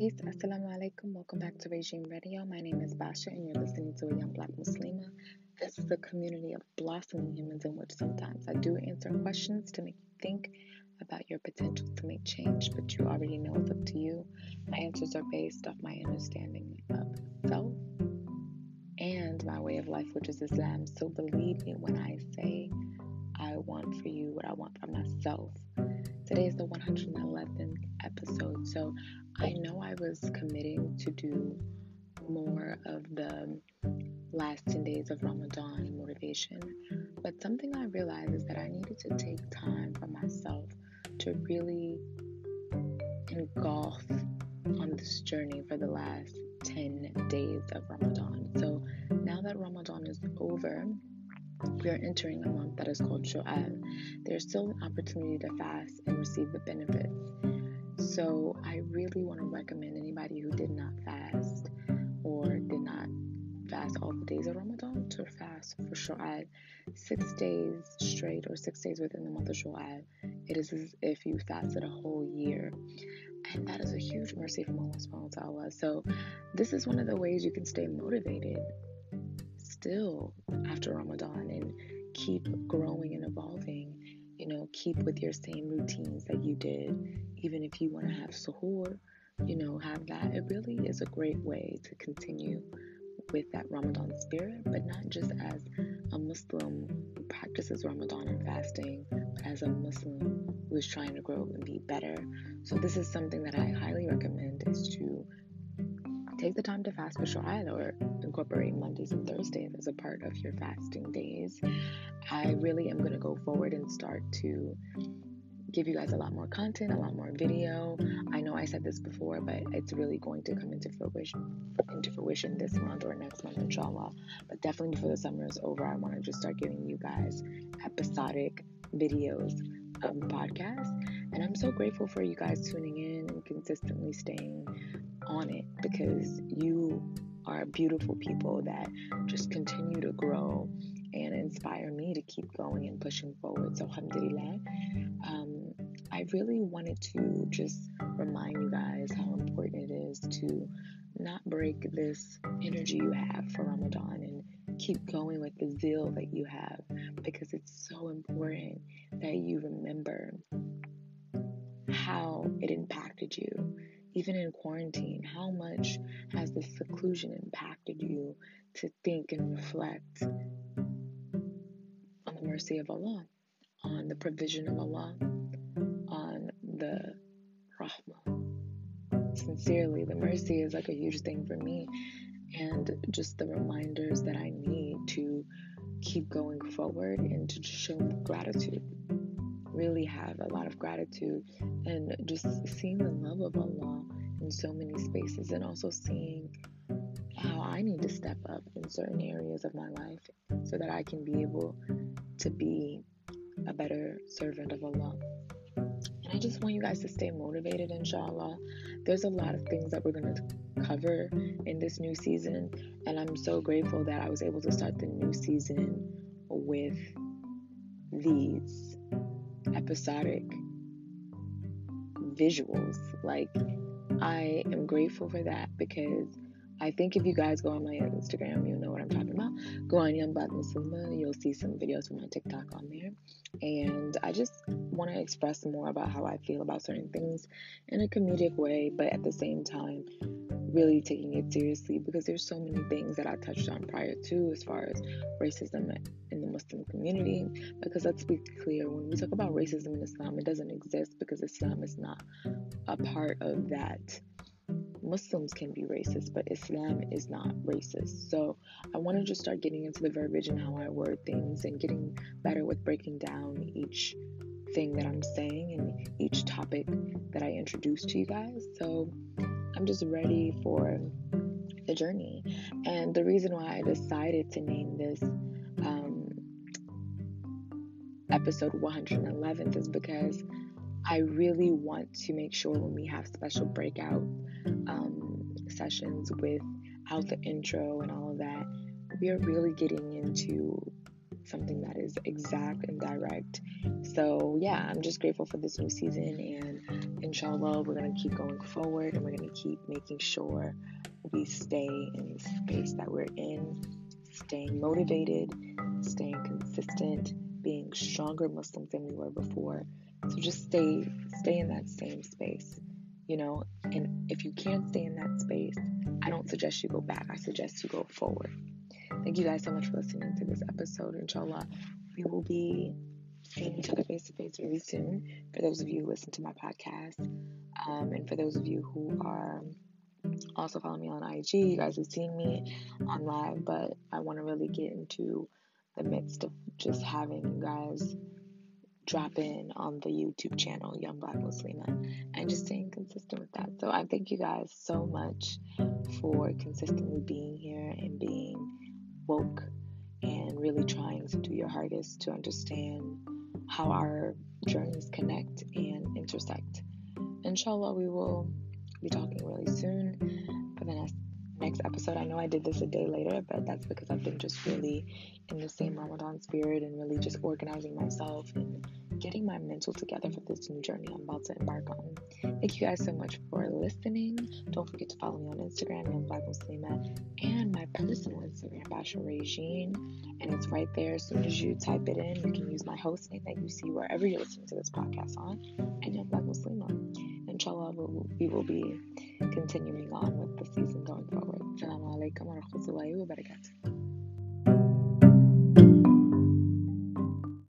Peace, Assalamu alaikum. Welcome back to Regine Radio. My name is Basha, and you're listening to a young black Muslima. This is a community of blossoming humans in which sometimes I do answer questions to make you think about your potential to make change, but you already know it's up to you. My answers are based off my understanding of self and my way of life, which is Islam. So believe me when I say I want for you what I want for myself. Today is the 111th episode, so I know I was committing to do more of the last 10 days of Ramadan motivation, but something I realized is that I needed to take time for myself to really engulf on this journey for the last 10 days of Ramadan. So now that Ramadan is over, we are entering a month that is called Shawwal. There's still an opportunity to fast and receive the benefits. So I really want to recommend anybody who did not fast or did not fast all the days of Ramadan to fast for Shawwal. Six days straight or six days within the month of Shawwal. It is as if you fasted a whole year. And that is a huge mercy from Allah subhanahu wa ta'ala. So this is one of the ways you can stay motivated still after Ramadan and keep growing and evolving. You know, keep with your same routines that you did. Even if you want to have suhoor, you know, have that. It really is a great way to continue with that Ramadan spirit, but not just as a Muslim who practices Ramadan and fasting, but as a Muslim who is trying to grow and be better. So this is something that I highly recommend is to take the time to fast for Shawwal or incorporate Mondays and Thursdays as a part of your fasting days. I really am going to go forward and start to give you guys a lot more content, a lot more video. I know I said this before, but it's really going to come into fruition into fruition this month or next month, inshallah. But definitely before the summer is over, I want to just start giving you guys episodic videos of the podcast. And I'm so grateful for you guys tuning in and consistently staying on it because you are beautiful people that just continue to grow and inspire me to keep going and pushing forward. So, alhamdulillah. Um, I really wanted to just remind you guys how important it is to not break this energy you have for Ramadan and keep going with the zeal that you have because it's so important that you remember how it impacted you even in quarantine, how much has the seclusion impacted you to think and reflect on the mercy of Allah, on the provision of Allah, on the rahmah? Sincerely, the mercy is like a huge thing for me, and just the reminders that I need to keep going forward and to just show gratitude really have a lot of gratitude and just seeing the love of Allah in so many spaces and also seeing how I need to step up in certain areas of my life so that I can be able to be a better servant of Allah. And I just want you guys to stay motivated, inshallah. There's a lot of things that we're going to cover in this new season, and I'm so grateful that I was able to start the new season with these episodic visuals. Like, I am grateful for that because I think if you guys go on my Instagram, you'll know what I'm talking about. Go on Young Black Muslima, you'll see some videos from my TikTok on there. And I just want to express more about how I feel about certain things in a comedic way, but at the same time, really taking it seriously because there's so many things that I touched on prior to as far as racism in the Muslim community. Because let's be clear, when we talk about racism in Islam, it doesn't exist because Islam is not a part of that. Muslims can be racist, but Islam is not racist. So I want to just start getting into the verbiage and how I word things and getting better with breaking down each thing that I'm saying and each topic that I introduce to you guys. So I'm just ready for the journey. And the reason why I decided to name this um, episode 111th is because I really want to make sure when we have special breakout um, sessions without the intro and all of that, we are really getting into something that is exact and direct. So, yeah, I'm just grateful for this new season, and inshallah, we're going to keep going forward and we're going to keep making sure we stay in the space that we're in, staying motivated, staying consistent, being stronger Muslims than we were before. So just stay stay in that same space, you know. And if you can't stay in that space, I don't suggest you go back. I suggest you go forward. Thank you guys so much for listening to this episode. Inshallah, we will be seeing each other face to face very soon. For those of you who listen to my podcast, um, and for those of you who are also follow me on IG, you guys have seen me on live, but I want to really get into the midst of just having you guys drop in on the YouTube channel, Young Black Muslima, and just staying consistent with that. So I thank you guys so much for consistently being here and being woke and really trying to do your hardest to understand how our journeys connect and intersect. Inshallah, we will be talking really soon for the next next episode. I know I did this a day later, but that's because I've been just really in the same Ramadan spirit and really just organizing myself and getting my mental together for this new journey I'm about to embark on. Thank you guys so much for listening. Don't forget to follow me on Instagram, Young Black Muslima, and my personal Instagram, Basha Regine. And it's right there. As soon as you type it in, you can use my host name that you see wherever you're listening to this podcast on, and Young Black Muslima. Inshallah, we will be continuing on with the season going forward. Assalamu alaikum wa rahmatullahi wa barakatuh.